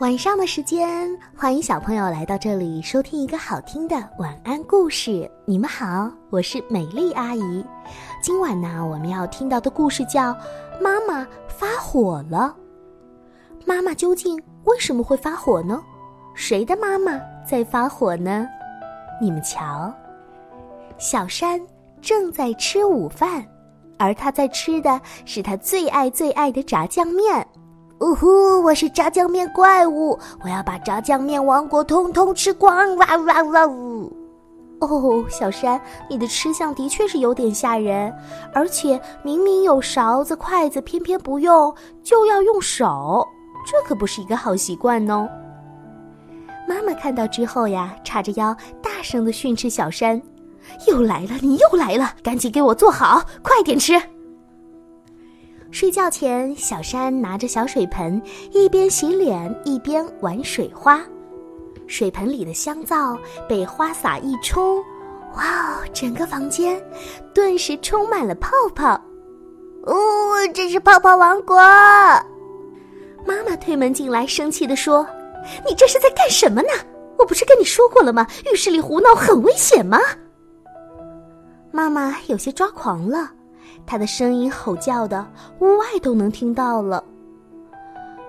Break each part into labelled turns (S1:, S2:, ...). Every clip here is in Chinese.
S1: 晚上的时间，欢迎小朋友来到这里收听一个好听的晚安故事。你们好，我是美丽阿姨。今晚呢，我们要听到的故事叫《妈妈发火了》。妈妈究竟为什么会发火呢？谁的妈妈在发火呢？你们瞧，小山正在吃午饭，而他在吃的是他最爱最爱的炸酱面。呜呼！我是炸酱面怪物，我要把炸酱面王国通通吃光！哇哇哇呜！哦，小山，你的吃相的确是有点吓人，而且明明有勺子、筷子，偏偏不用，就要用手，这可不是一个好习惯哦。妈妈看到之后呀，叉着腰，大声的训斥小山：“又来了，你又来了，赶紧给我坐好，快点吃。”睡觉前，小山拿着小水盆，一边洗脸一边玩水花。水盆里的香皂被花洒一冲，哇哦，整个房间顿时充满了泡泡。哦，这是泡泡王国！妈妈推门进来，生气地说：“你这是在干什么呢？我不是跟你说过了吗？浴室里胡闹很危险吗？”妈妈有些抓狂了。他的声音吼叫的，屋外都能听到了。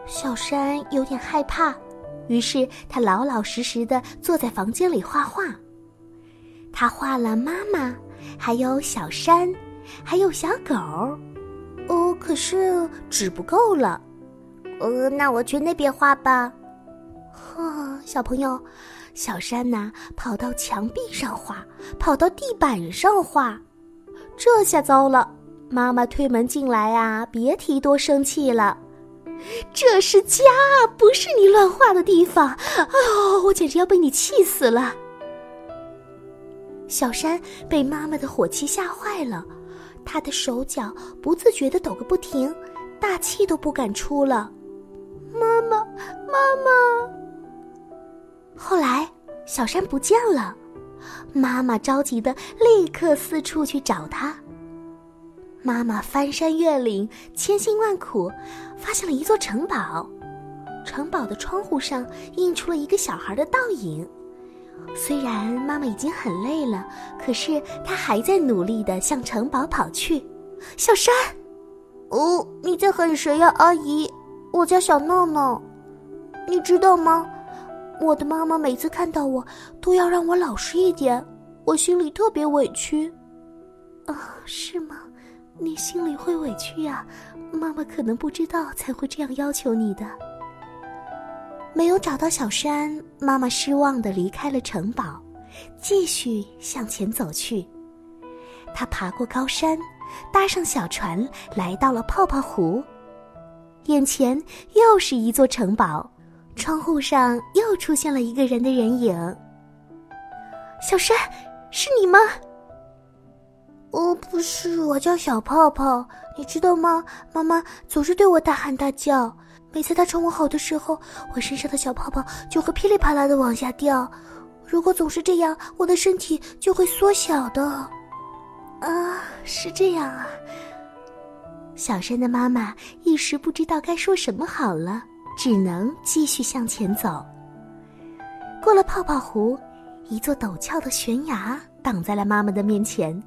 S1: 小山有点害怕，于是他老老实实的坐在房间里画画。他画了妈妈，还有小山，还有小狗。哦，可是纸不够了。呃，那我去那边画吧。呵，小朋友，小山呐，跑到墙壁上画，跑到地板上画，这下糟了。妈妈推门进来啊，别提多生气了。这是家，不是你乱画的地方。哦，我简直要被你气死了。小山被妈妈的火气吓坏了，他的手脚不自觉的抖个不停，大气都不敢出了。妈妈，妈妈。后来，小山不见了，妈妈着急的立刻四处去找他。妈妈翻山越岭，千辛万苦，发现了一座城堡。城堡的窗户上映出了一个小孩的倒影。虽然妈妈已经很累了，可是她还在努力的向城堡跑去。小山，哦，你在喊谁呀，阿姨？我叫小闹闹。你知道吗？我的妈妈每次看到我，都要让我老实一点，我心里特别委屈。啊，是吗？你心里会委屈呀，妈妈可能不知道才会这样要求你的。没有找到小山，妈妈失望的离开了城堡，继续向前走去。她爬过高山，搭上小船，来到了泡泡湖。眼前又是一座城堡，窗户上又出现了一个人的人影。小山，是你吗？不是，我叫小泡泡，你知道吗？妈妈总是对我大喊大叫，每次她宠我好的时候，我身上的小泡泡就会噼里啪啦的往下掉。如果总是这样，我的身体就会缩小的。啊，是这样啊。小山的妈妈一时不知道该说什么好了，只能继续向前走。过了泡泡湖，一座陡峭的悬崖挡在了妈妈的面前。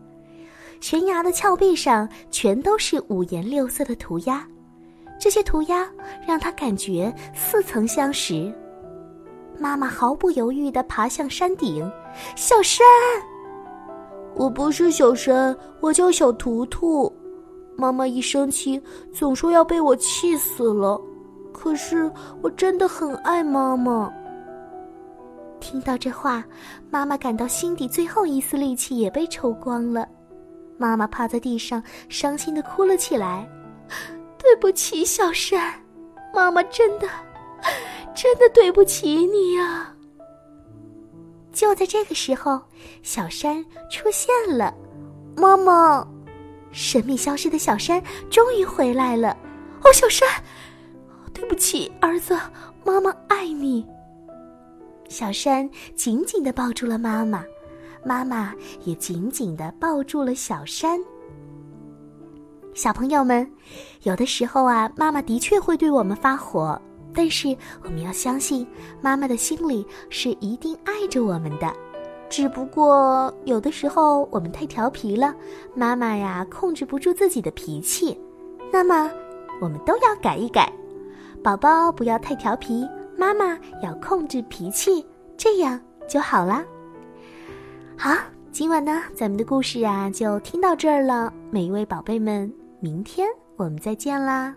S1: 悬崖的峭壁上全都是五颜六色的涂鸦，这些涂鸦让他感觉似曾相识。妈妈毫不犹豫地爬向山顶，小山，我不是小山，我叫小图图。妈妈一生气总说要被我气死了，可是我真的很爱妈妈。听到这话，妈妈感到心底最后一丝力气也被抽光了。妈妈趴在地上，伤心的哭了起来。对不起，小山，妈妈真的，真的对不起你呀。就在这个时候，小山出现了。妈妈，神秘消失的小山终于回来了。哦，小山，对不起，儿子，妈妈爱你。小山紧紧的抱住了妈妈。妈妈也紧紧的抱住了小山。小朋友们，有的时候啊，妈妈的确会对我们发火，但是我们要相信，妈妈的心里是一定爱着我们的。只不过有的时候我们太调皮了，妈妈呀控制不住自己的脾气。那么，我们都要改一改，宝宝不要太调皮，妈妈要控制脾气，这样就好了。好，今晚呢，咱们的故事啊就听到这儿了。每一位宝贝们，明天我们再见啦。